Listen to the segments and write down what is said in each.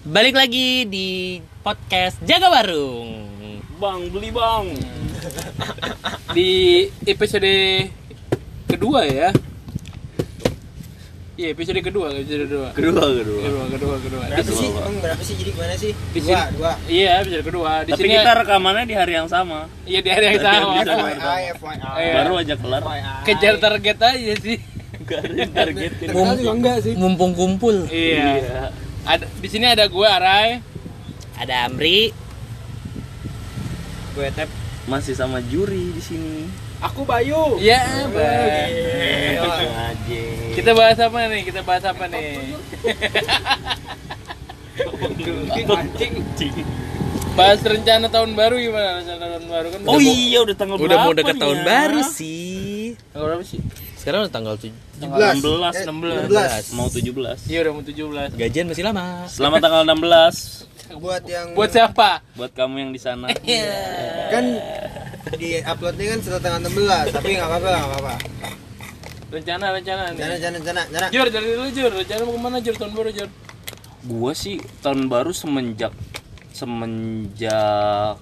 Balik lagi di podcast Jaga Warung. Bang, beli bang. di episode kedua ya iya episode kedua episode kedua Kedua, kedua. kedua kedua kedua di, Berapa sih? Emang berapa sih? Jadi gimana sih? Di Dua, sini- dua. iya episode kedua di Tapi sini kita rekamannya di hari yang sama. iya di hari yang sama Di hari yang FYI, FYI. Iya. Baru aja kelar. FYI. kejar target aja sih Gak ada yang targetin. Terkenal juga enggak sih? Mumpung kumpul. iya ada di sini ada gue Arai Ada Amri. Gue tap. Masih sama juri di sini. Aku Bayu. iya. Aja. kita bahas apa nih kita bahas apa nih bahas rencana tahun baru gimana rencana tahun baru kan Oh iya udah tanggal Udah berapa mau deket nih tahun ya? baru sih. Tanggal berapa sih Sekarang udah tanggal 7. 16. 16 Mau 17. iya udah mau 17 Gajian masih lama. Selamat tanggal 16 Buat yang buat siapa buat kamu yang di sana. kan di uploadnya kan setelah tanggal 16 tapi nggak apa-apa nggak apa-apa. rencana rencana nih Jana jana jana jana. Jur, dari dulu Jur. Rencana mau ke mana Jur tahun baru Jur? Gua sih tahun baru semenjak semenjak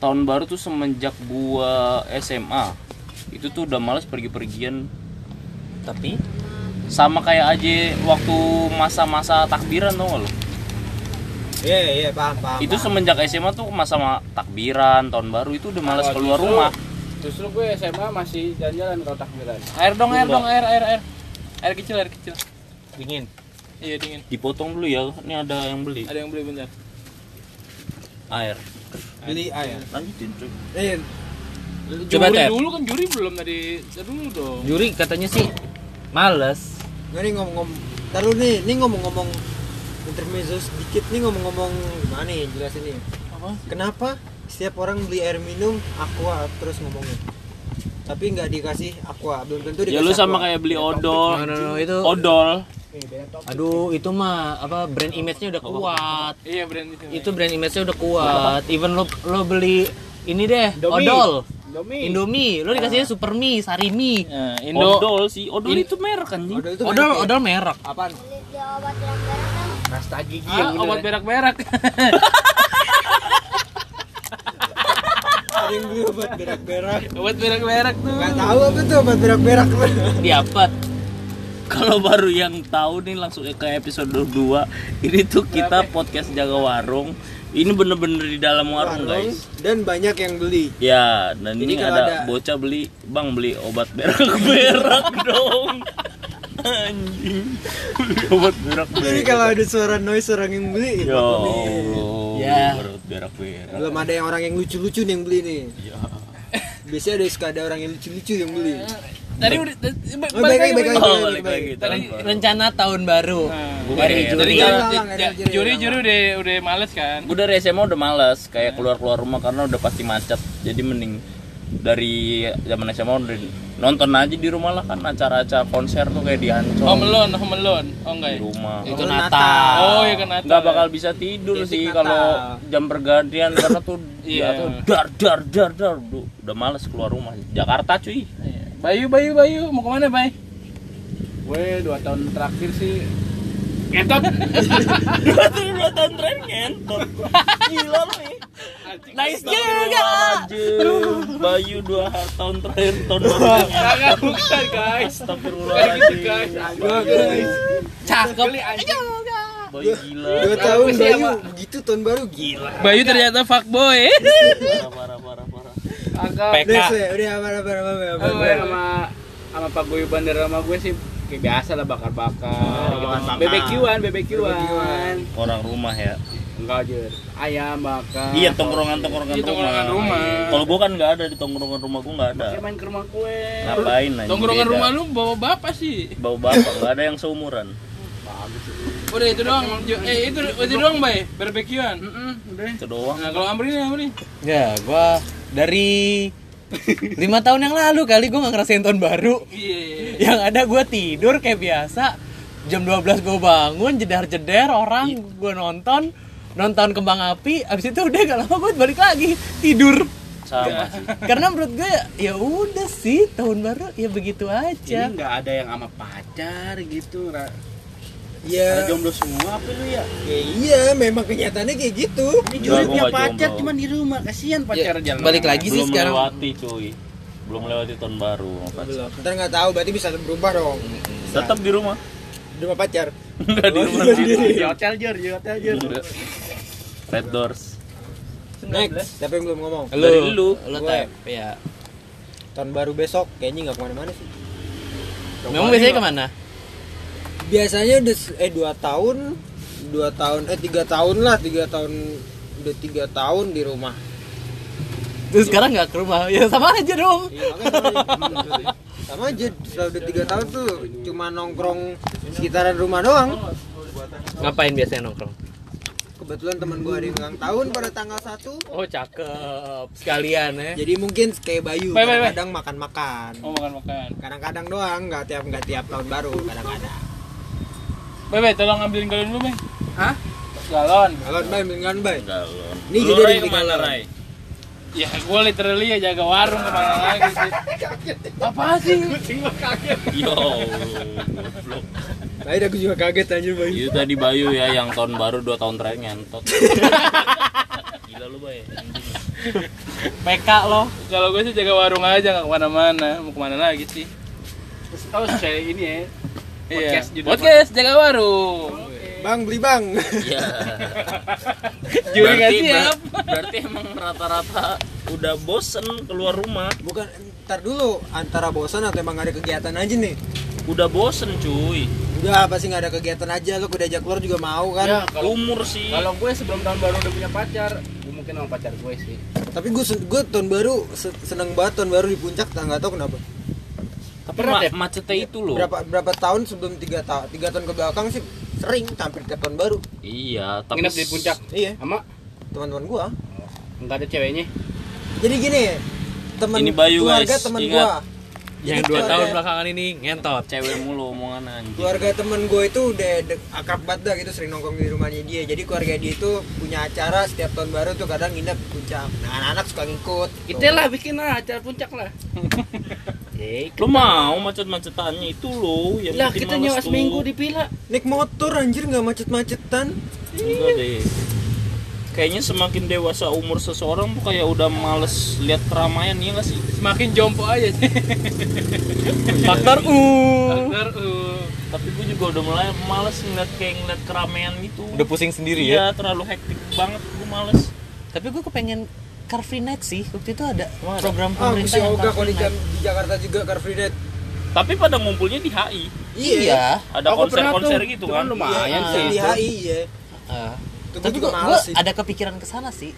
tahun baru tuh semenjak gua SMA. Itu tuh udah males pergi-pergian Tapi sama kayak aja waktu masa-masa takbiran tau gak lo? Iya iya paham paham. Itu paham. semenjak SMA tuh masa ma- takbiran, tahun baru itu udah males keluar rumah. Justru gue SMA masih jalan-jalan kalau takbiran. Air dong, air dong, air, air, air. Air kecil, air kecil. dingin. Iya dingin. Dipotong dulu ya, ini ada yang beli. Ada yang beli bentar. Air. beli air. Lanjutin cuy. Eh, Coba, juri Tep. dulu kan juri belum tadi. Dulu dong. Juri katanya sih males. nih ngomong-ngomong. Taruh nih, nih ngomong-ngomong intermezzo sedikit nih ngomong-ngomong gimana nih jelasin nih. Apa? Kenapa setiap orang beli air minum aqua terus ngomongnya? Tapi nggak dikasih aqua, belum tentu dikasih Ya lu sama aqua. kayak beli No, odol. no, no, itu Odol. aduh itu mah apa brand image-nya udah kuat. Iya brand itu. Itu brand image-nya udah kuat. Even lo lo beli ini deh, Indomie. odol. Indomie. Indomie, lo dikasihnya super mie, sari mie. Nah, Indo. Odol sih. Odol itu merek kan Odol itu Odol, merek odol merek. Apaan? Rasta gigi Ah, obat berak-berak. Ada yang beli obat berak-berak. obat berak-berak tuh. Gak tahu apa tuh obat berak-berak Diapet. Kalau baru yang tahu nih langsung ke episode 2 Ini tuh kita podcast jaga warung Ini bener-bener di dalam warung Warung, guys dan banyak yang beli. Ya dan Jadi ini ada, ada- bocah beli Bang beli obat berak-berak dong Anjing Beli obat Jadi berak-berak kalau ada suara noise orang yang beli, Ya ya. Allah Ya. Obat berak-berak belum ada yang orang yang lucu-lucu yang beli nih. Ya. Biasanya ada suka ada orang yang lucu-lucu yang beli. Tadi udah baik lagi, balik lagi Tadi. Rencana tahun baru. Bukan Dari ya, juri. Tadi Juri juri juri udah udah males kan. Gue dari SMA udah males kayak keluar-keluar rumah karena udah pasti macet. Jadi mending dari zaman SMA udah nonton aja di rumah lah kan acara-acara konser tuh kayak di Ancol Home Alone, Home Alone. Oh enggak di ya? rumah. Itu Natal. Oh ya kan Natal. Nggak ya. bakal bisa tidur Titik sih kalau jam pergantian karena tuh Iya. iya tuh dar dar dar dar udah males keluar rumah. Jakarta cuy. Iya. Bayu, Bayu, Bayu, mau ke mana, Bay? Gue dua tahun terakhir sih ngetot. Dua tahun dua tahun tren ngentot. Gila lu nih. Nice juga. Bayu dua tahun terakhir tahun baru. Kagak bukan, guys. Astagfirullahaladzim. guys. Aduh, guys. Cakep. Bayu gila. Dua tahun bayu begitu tahun baru gila. Bayu ternyata fuckboy. Parah. Agak PK. Udah, saya udah apa apa apa apa. apa. gue sama sama Pak Guyuban dari rumah gue sih kayak biasa lah bakar-bakar gitu. bakar. BBQ-an, BBQ-an. Orang rumah ya. Enggak aja. Ayam bakar. Iya tongkrongan tongkrongan Iya, rumah. tongkrongan rumah. Kalau gua kan nggak ada di tongkrongan rumah gua nggak ada. Kayak main ke rumah gue. Ngapain aja? Tongkrongan beda. rumah lu bawa bapak sih. Bau bapak nggak ada yang seumuran. Udah itu doang. Eh itu itu doang, Bay. Barbekyuan. Heeh, udah. Itu doang. Nah, kalau Amri nih, Amri. Ya, gua dari lima tahun yang lalu kali gua nggak ngerasain tahun baru. Iya. Yang ada gua tidur kayak biasa. Jam 12 gua bangun, jedar-jedar orang, gua nonton, nonton kembang api, abis itu udah gak lama gua balik lagi tidur. Sama sih. Karena menurut gue ya, ya udah sih tahun baru ya begitu aja. Ini nggak ada yang sama pacar gitu. Iya. jomblo semua apa lu ya Ya iya, memang kenyataannya kayak gitu. ini gua punya pacar jomblo. cuma di rumah kasihan pacar Ya, jalan balik lagi sih belum sekarang. melewati cuy belum melewati tahun baru sama pacar. Belum. Ntar nggak tahu, berarti bisa berubah dong. tetap di rumah Di rumah pacar. enggak di rumah sendiri. di hotel jur di hotel Enggak. Red doors Next, siapa yang belum ngomong? Lu, Dari lu. lu tap, ya. Tahun baru besok, kayaknya nggak ke mana-mana sih. Memang biasanya ke mana? Biasanya udah eh dua tahun, dua tahun, eh tiga tahun lah, tiga tahun, udah tiga tahun di rumah. Terus sekarang nggak ke rumah, ya sama aja dong. Iya, makanya sama- sama aja, setelah udah tiga tahun tuh cuma nongkrong sekitaran rumah doang. Ngapain biasanya nongkrong? Kebetulan teman gua ada yang ulang tahun pada tanggal 1 Oh cakep sekalian ya. Jadi mungkin kayak Bayu, Bye, bye, bye. kadang makan-makan. oh makan makan Kadang-kadang doang, nggak tiap nggak tiap tahun baru, kadang-kadang. Bebe tolong ambilin galon dulu bebe Hah? galon Galon bay, dengan bay. galon Ini jadi Ray, dari ke mana galon. Ray ya gue literally ya jaga warung ke mana lagi sih apa sih yo goblok. Bayu aku juga kaget aja Bayu. itu tadi Bayu ya yang tahun baru 2 tahun terakhir ngentot gila lu bay. PK lo. kalau gue sih jaga warung aja nggak ke mana-mana mau ke mana lagi sih oh saya ini ya podcast Iya. podcast jaga warung Bang beli bang. Iya. Juri nggak berarti, siap. ber- berarti emang rata-rata udah bosen keluar rumah Bukan ntar dulu antara bosan atau emang ada kegiatan aja nih. udah bosen cuy Udah pasti nggak ada kegiatan aja lo udah ajak keluar juga mau kan. Ya, kalau umur sih kalau gue sebelum tahun baru udah punya pacar gue mungkin sama pacar gue sih Tapi gue gue tahun baru se- seneng banget tahun baru di puncak nggak tahu kenapa. Tapi berat ma- ya? macetnya itu loh Berapa berapa tahun sebelum tiga tahun tiga tahun ke belakang sih sering hampir tiap tahun baru. iya tapi nginep di puncak Iya sama teman-teman gua. nggak ada ceweknya Jadi gini Bayu, keluarga Ingat. gua. Yang dua tahun keluarga- belakangan ini ngentot. cewek mulu omongan anjing keluarga temen gue itu udah de- akrab banget dah gitu sering nongkrong di rumahnya dia jadi keluarga dia itu punya acara setiap tahun baru tuh kadang nginep di puncak nah anak-anak suka ngikut gitu. kita lah bikin lah acara puncak lah Eh, lu mau macet-macetannya itu lo yang lah kita nyewa seminggu di villa naik motor anjir nggak macet-macetan Enggak deh. Kayaknya semakin dewasa umur seseorang tuh kayak udah males lihat keramaian ya nggak sih? semakin jompo aja sih Faktor U. Faktor, uh, Tapi gue juga udah mulai males ngeliat kayak ngeliat keramaian gitu. Udah pusing sendiri Iya, ya. terlalu hektik banget gue males. Tapi gue kepengen Car Free Night sih. Waktu itu ada Wah, ada. program ah pemerintah yang Car kalau Free di, Night. Di Jakarta juga Car Free Night Tapi pada ngumpulnya di HI. Iya. Ada Aku pernah konser-konser tuh. gitu Itu kan. lumayan Iya, sih di itu. HI ya. Itu Tapi gua gue sih. ada kepikiran ke sana sih.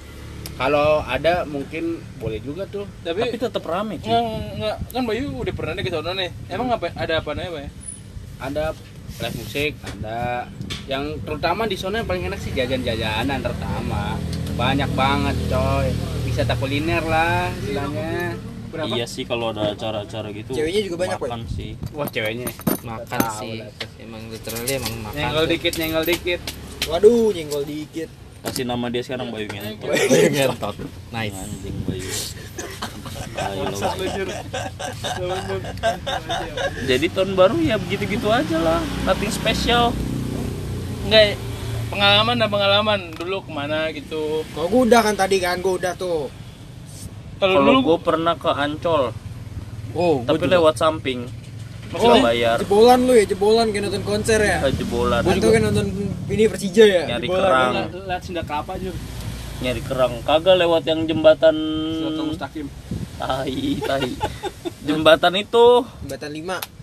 kalau ada mungkin boleh juga tuh tapi, Tapi tetap rame cuy. nggak nggak kan Bayu udah pernah nih ke sana nih emang apa ada apa nih Bay? ada live musik ada yang terutama di sana yang paling enak sih jajan-jajanan terutama banyak banget coy wisata kuliner lah istilahnya berapa Iya sih kalau ada acara-acara gitu. Ceweknya juga banyak, makan sih. wah ceweknya Makan Tahu sih. lah. Emang literally emang makan. nyenggol tuh. dikit nyenggol dikit waduh nyenggol dikit Kasih nama dia sekarang Bayu Ngentot. Bayu ngentot. Nice. Anjing Bayu. Jadi tahun baru ya begitu-gitu aja lah. Nothing special. enggak pengalaman dan pengalaman dulu ke mana gitu kalau gue udah kan tadi kan gue udah tuh kalau dulu gue pernah ke Ancol, Oh, tapi lewat samping. Oh, bayar. jebolan lu ya jebolan kayak nonton konser ya Ke jebolan. atau kayak nonton ini Persija ya Nyari Jebolan. kerang. lihat lihat senda kelapa aja Nyari kerang. Kagak lewat yang jembatan. Suatu mustaqim Tai, tai. Jembatan itu jembatan 5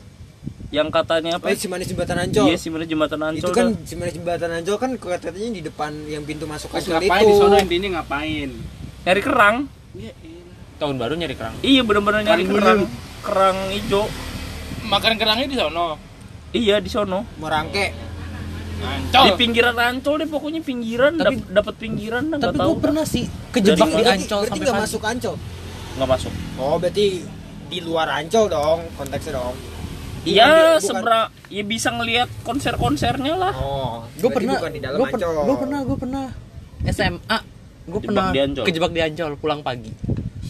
yang katanya apa? oh Cimanis jembatan Ancol Iya mana jembatan Ancol. itu kan dah. Cimanis jembatan Ancol kan katanya di depan yang pintu masuk terus Ancol ngapain itu di sana intinya ngapain nyari kerang. tahun baru nyari kerang. Iya bener-bener nyari Kerang kerang. Kerang hijau. makan kerangnya di sana Iya di sono. Merangke Ancol Di pinggiran Ancol deh pokoknya pinggiran Tapi- dap- dapat pinggiran Tapi nggak tahu. gue pernah sih kejebak di Ancol berarti sampai pagi. masuk Ancol nggak masuk. oh berarti di luar Ancol dong konteksnya dong Iya, Bukan- sebera ya bisa ngelihat konser-konsernya lah. oh Gue pernah, bukan di dalam gue per- Ancol gue pernah, gue pernah SMA. Gue pernah di Ancol. kejebak di Ancol pulang pagi.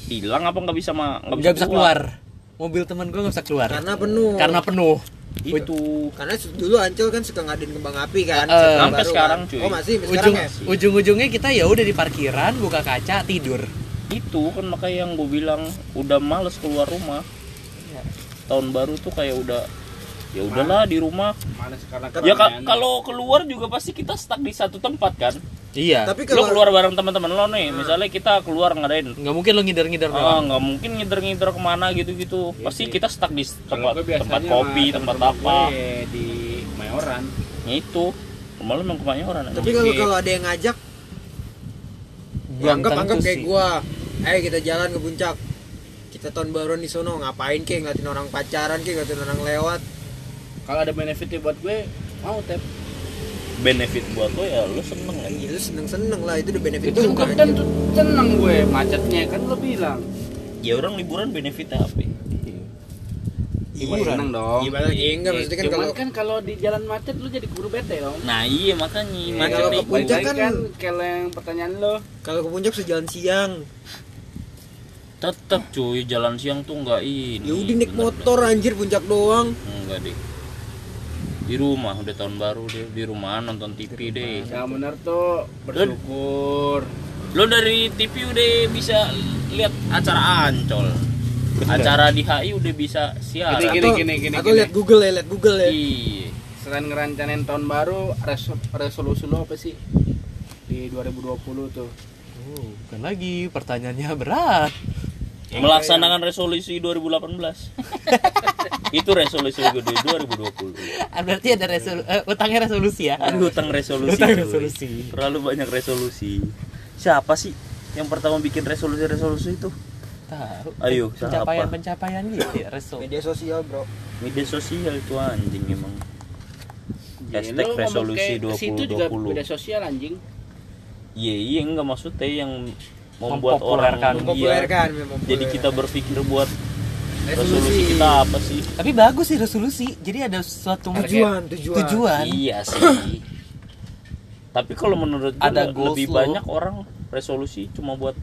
Hilang apa nggak bisa ma nggak Gak bisa keluar. Mobil teman gue gak bisa keluar. karena penuh Karena penuh. itu Karena se- dulu Ancol kan suka ngadain kembang api kan. Tahun sampai baru sekarang, kan. cuy. Oh masih sampai ujung sekarang ya. ujung-ujungnya kita ya udah di parkiran buka kaca tidur itu kan makanya yang gue bilang udah males keluar rumah tahun baru tuh kayak udah ya udahlah di rumah. Mana sekarang ya ka- kalau keluar juga pasti kita stuck di satu tempat kan? Iya. Tapi lo kalau keluar bareng teman-teman lo nih misalnya kita keluar ngadain nggak mungkin lo ngider-ngider ah doang. nggak mungkin ngider-ngider ke mana gitu-gitu. Pasti sih. kita stuck di tempat tempat kopi tempat apa. gue di Mayoran. Ya itu. Rumah lo memang kebanyakan tapi kalau kalau ada yang ngajak ya anggap anggap kayak sih. gua. Ayo kita jalan ke puncak. Tahun baruan di sono ngapain kek? Ngeliatin orang pacaran kek ngeliatin orang lewat. kalau ada benefitnya buat gue mau tep. Benefit buat lo ya lo seneng kan? Ya, lu seneng-seneng lah itu udah benefit itu juga, kan seneng gue macetnya kan lo bilang. Ya orang liburan benefitnya apa? Ya? Iya, seneng dong. Iya, balik- iya, enggak, maksudnya kan kalau- kan kalau di jalan macet lu jadi keburu bete dong. Nah iya makanya Iya, macet kalau ke puncak lagi kan- kalau yang pertanyaan lo. Kalau ke puncak sejalan siang. Tetep cuy. Jalan siang tuh nggak ini. Ya udah naik motor anjir puncak doang. enggak deh di rumah udah tahun baru deh di rumah nonton TV deh yang benar tuh bersyukur. lo dari TV udah bisa lihat acara Ancol. Acara di HI udah bisa siaran Gini, Atau- gini, gini, Atau gini. lihat Google ya, lihat Google ya. iya. Selain ngerencanain tahun baru res- resolusi lo apa sih? Di 2020 tuh. Oh, bukan lagi. Pertanyaannya berat melaksanakan resolusi 2018 itu resolusi gue di 2020 Ah, berarti ada resolu eh, utangnya resolusi ya? Aduh, utang resolusi Utang cuy. resolusi. terlalu banyak resolusi. Siapa sih yang pertama bikin resolusi-resolusi itu? Tahu. Ayo, siapa? pencapaian pencapaian gitu ya resol Media sosial, Bro. media sosial itu anjing emang. Ya, hashtag ngomong resolusi kayak ke situ juga 2020 beda sosial anjing. Iya iya enggak maksudnya yang membuat orang Mempopulerkan. iya, jadi kita berpikir buat resolusi. Resolusi. kita apa sih? Tapi bagus sih resolusi. Jadi ada suatu tujuan, tujuan. tujuan. Iya sih. Tapi kalau menurut gue Ada goals lebih banyak orang resolusi cuma buat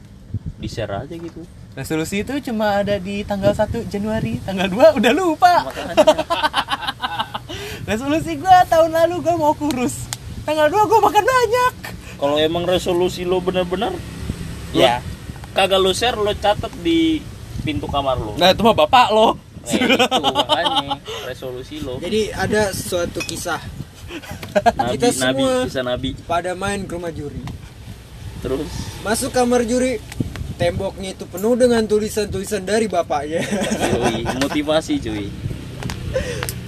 di share aja gitu. Resolusi itu cuma ada di tanggal 1 Januari. Tanggal 2 udah lupa. Resolusi gua tahun lalu gua mau kurus. Tanggal 2 gua makan banyak. Kalau emang resolusi lo bener-bener ya. kagak lo share lo catat di pintu kamar lo nah itu mah bapak lo. Nah, itu makanya resolusi lo. Jadi ada suatu kisah. Nabi Kita nabi semua- kisah nabi. pada main ke rumah juri. terus? Masuk kamar juri, temboknya itu penuh dengan tulisan-tulisan dari bapaknya. cuy motivasi cuy.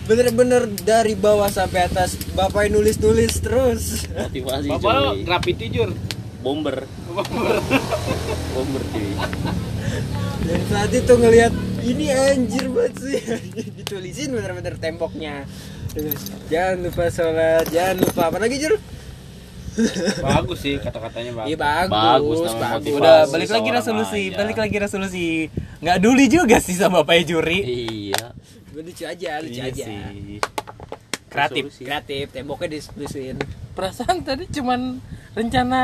Bener-bener dari bawah sampai atas bapaknya nulis-nulis terus. motivasi bapak lo cuy. graffiti jur bomber bomber cuy Dan saat itu ngelihat ini anjir banget sih. Ditulisin bener-bener temboknya. Jangan lupa sholat, jangan lupa apa lagi jur? bagus sih kata-katanya Iya bagus bagus, Bagus, bagus. motivasi. udah balik lagi resolusi ayah. balik lagi resolusi nggak duli juga sih sama bapaknya juri iya Lucu aja, lucu Iya aja. sih. kreatif Resolusi. Kreatif, temboknya ditulisin. Perasaan tadi cuman rencana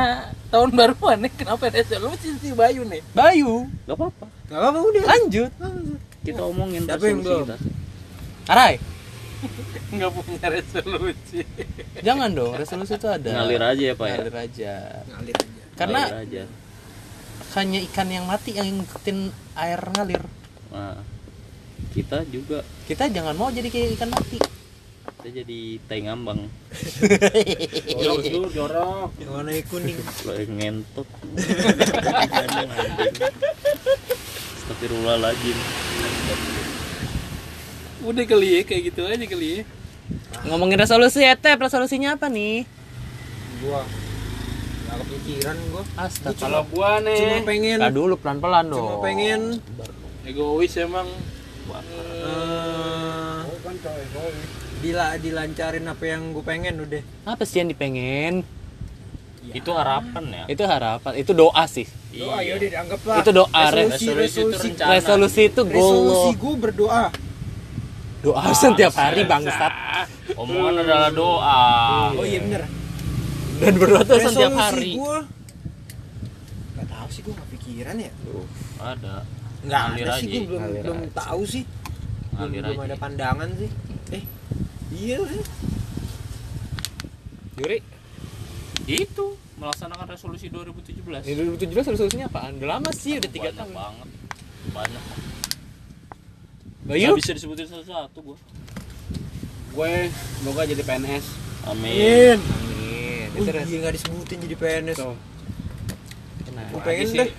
tahun baruan nih kenapa resolusi si Bayu nih? Bayu. Gak apa-apa. Gak apa-apa udah. lanjut. Kita omongin Siapa yang belum? kita. Arai. Nggak punya resolusi. jangan dong resolusi itu ada. Ngalir aja ya pak ya? Ngalir aja. Ngalir aja. karena Ngalir aja. hanya ikan yang mati yang ngikutin air ngalir. Nah, kita juga. Kita jangan mau jadi kayak ikan mati kita jadi tai ngambang. Jorok jur jorok. Yang warnanya kuning. lo yang ngentot. Astagfirullahaladzim. Udah kali ya kayak gitu aja kali ya. ngomongin resolusi ya Tep. resolusinya apa nih? Gua. Gak kepikiran gua. astaga. Kalau gua Cuma nih pengen. Nah, dulu pelan-pelan dong. Cuma pengen. Egois emang. eh, dila dilancarin apa yang gue pengen udah. Apa sih yang dipengen? Itu harapan ya. Itu harapan. Itu doa sih. Doa ya udah dianggap lah. Itu doa, Re. resolusi. Resolusi itu resolusi rencana. resolusi itu goal resolusi gue berdoa. Doa setiap hari bangsat. omongan adalah doa. Oh iya bener. Dan berdoa tuh setiap resolusi hari. gue nggak tahu sih gue nggak pikiran ya. Tuh, ada. Nggak Ngalir ada sih gue belum belum tahu sih. Belum, Ngalir belum ada pandangan sih. Eh Iya. Yuri itu melaksanakan resolusi 2017 di 2017 resolusinya apaan? Udah lama sih, udah tiga banyak tahun. banget banyak Bayu? Nggak bisa disebutin satu-satu gua gue semoga jadi PNS amin Amin. Oh, Itu iya nggak disebutin jadi PNS. tuh Kenapa? Gua Gua pengen aja deh.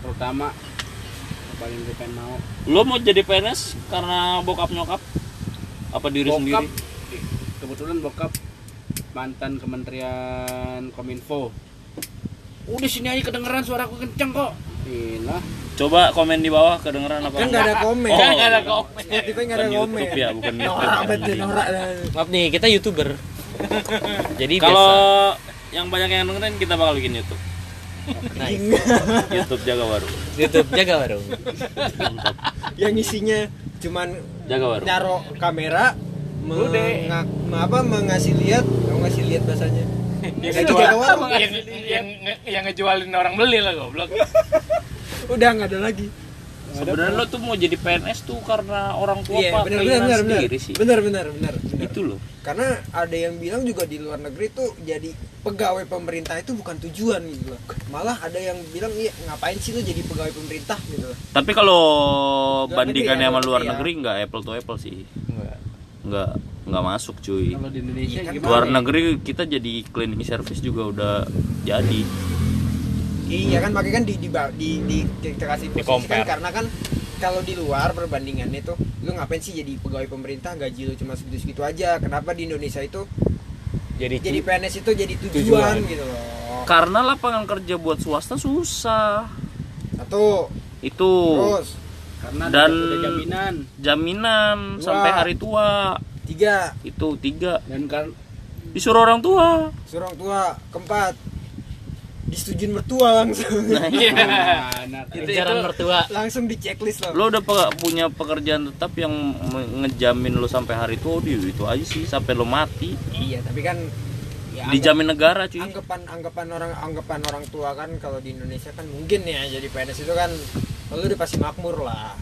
terutama paling gue pengen mau lo mau jadi PNS karena bokap nyokap apa diri bokap sendiri kebetulan bokap mantan kementerian kominfo udah sini aja kedengeran suaraku kenceng kok Gila coba komen di bawah kedengeran apa Kan nggak ada komen. Oh, Kan nggak ada komen. Spotify nggak ada Bukan komen. YouTube ya bukan YouTube Norak ya. banget deh, norak. Maaf nih, kita YouTuber. Jadi kalau biasa. yang banyak yang dengerin kita bakal bikin YouTube Nice. YouTube jaga warung YouTube jaga warung. Yang isinya cuman jaga warung nyaro kamera mengak, apa mengasih lihat. Kamu ngasih lihat bahasanya. Yang Kayak ngejual, yang, yang, yang ngejualin orang beli lah goblok. udah nggak ada lagi. Sebenarnya lo tuh mau jadi PNS tuh karena orang tua iya apa? benar benar keinginan benar benar sendiri sih. Benar benar benar benar. itu loh. Karena ada yang bilang juga di luar negeri tuh jadi pegawai pemerintah itu bukan tujuan gitu loh. Malah ada yang bilang iya ngapain sih lo jadi pegawai pemerintah? gitu loh. Tapi kalau bandingannya ya, sama luar luar negeri nggak apple to apple sih. Nggak nggak masuk cuy. Kalau di Indonesia Iya kan, luar ya? negeri kita jadi cleaning service juga udah jadi. Iya kan makanya kan di di di, di kita kasih posisi kan karena kan kalau di luar perbandingannya tuh lu ngapain sih jadi pegawai pemerintah gaji lu cuma segitu-segitu aja? Kenapa di Indonesia itu Jadi, jadi PNS itu jadi tujuan, Tujuan. gitu loh. Karena lapangan kerja buat swasta susah. Satu. Itu. Terus karena Dan- udah jaminan. jaminan Dua. sampai hari tua. Tiga. Itu tiga. Dan kan disuruh orang tua. Suruh orang tua keempat. Disetujuin mertua langsung. Iya. anak Itu- Kejaran itu- mertua. langsung di checklist loh. Lo udah pe- punya pekerjaan tetap yang ngejamin lo sampai hari tua di itu aja sih sampai lo mati. Iya tapi kan ya, dijamin negara cuy. anggapan anggapan orang anggapan orang tua kan kalau di Indonesia kan mungkin ya jadi PNS itu kan lu udah pasti makmur lah.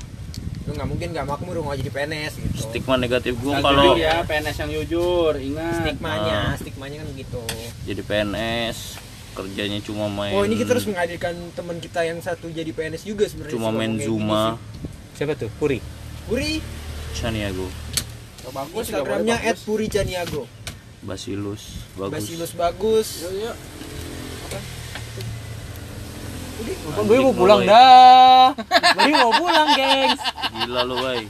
Lu nggak mungkin nggak makmur mau jadi PNS gitu. Stigma negatif gue kalau ya PNS yang jujur ingat. Stigmanya Ah. stigmanya kan begitu jadi PNS kerjanya cuma main oh ini kita harus menghadirkan teman kita yang satu jadi PNS juga sebenarnya cuma main Zuma. siapa tuh? Puri. Puri? Santiago Oh, bagus Instagramnya @puri Caniago Basilus bagus Basilus bagus Yuk, yuk. Kan gue mau pulang dah. Gue mau pulang, gengs. gila lo bay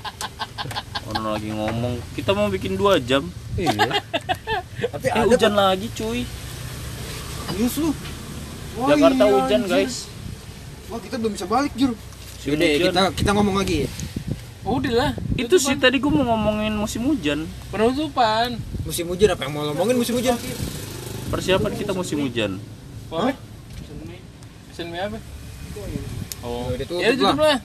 orang lagi ngomong kita mau bikin dua jam Iya. tapi eh ada hujan Pak. lagi cuy News lu Wah, Jakarta iya, hujan anjir. guys wah kita belum bisa balik jur hujan. kita kita ngomong lagi Udah lah. itu sih tadi gue mau ngomongin musim hujan penutupan. Musim hujan apa yang mau ngomongin musim hujan persiapan kita musim hujan Apa? Pesen mie apa? Oh, Udah tutup ya udah tutup lah. lah.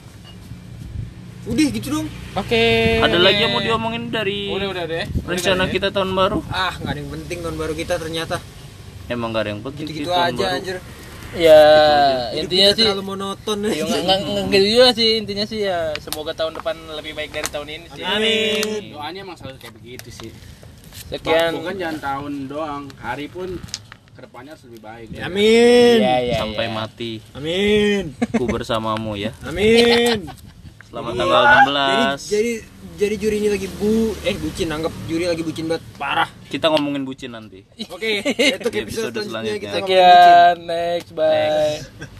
udah gitu dong Oke. ada lagi yang mau diomongin dari Udah udah deh. rencana kita tahun baru ah nggak ada yang penting tahun baru kita ternyata emang gak ada yang penting gitu-gitu sih tahun aja baru. anjir Ya, Hidup intinya sih terlalu monoton Ya, nggak nggak nggak gitu juga sih intinya sih ya semoga tahun depan lebih baik dari tahun ini sih. Amin. doanya emang selalu kayak begitu sih Sekian. bukan jangan tahun doang. Hari pun ke depannya harus lebih baik. Amin. Ya, ya, sampai ya. mati. Amin. Ku bersamamu ya. Amin. Selamat tanggal jadi 16 jadi jadi juri ini lagi bu eh bucin anggap juri lagi bucin banget. Parah. Kita ngomongin bucin nanti. Oke itu Di episode episode selanjutnya. kita selanjutnya. ngomongin bucin. Sekian. Next bye.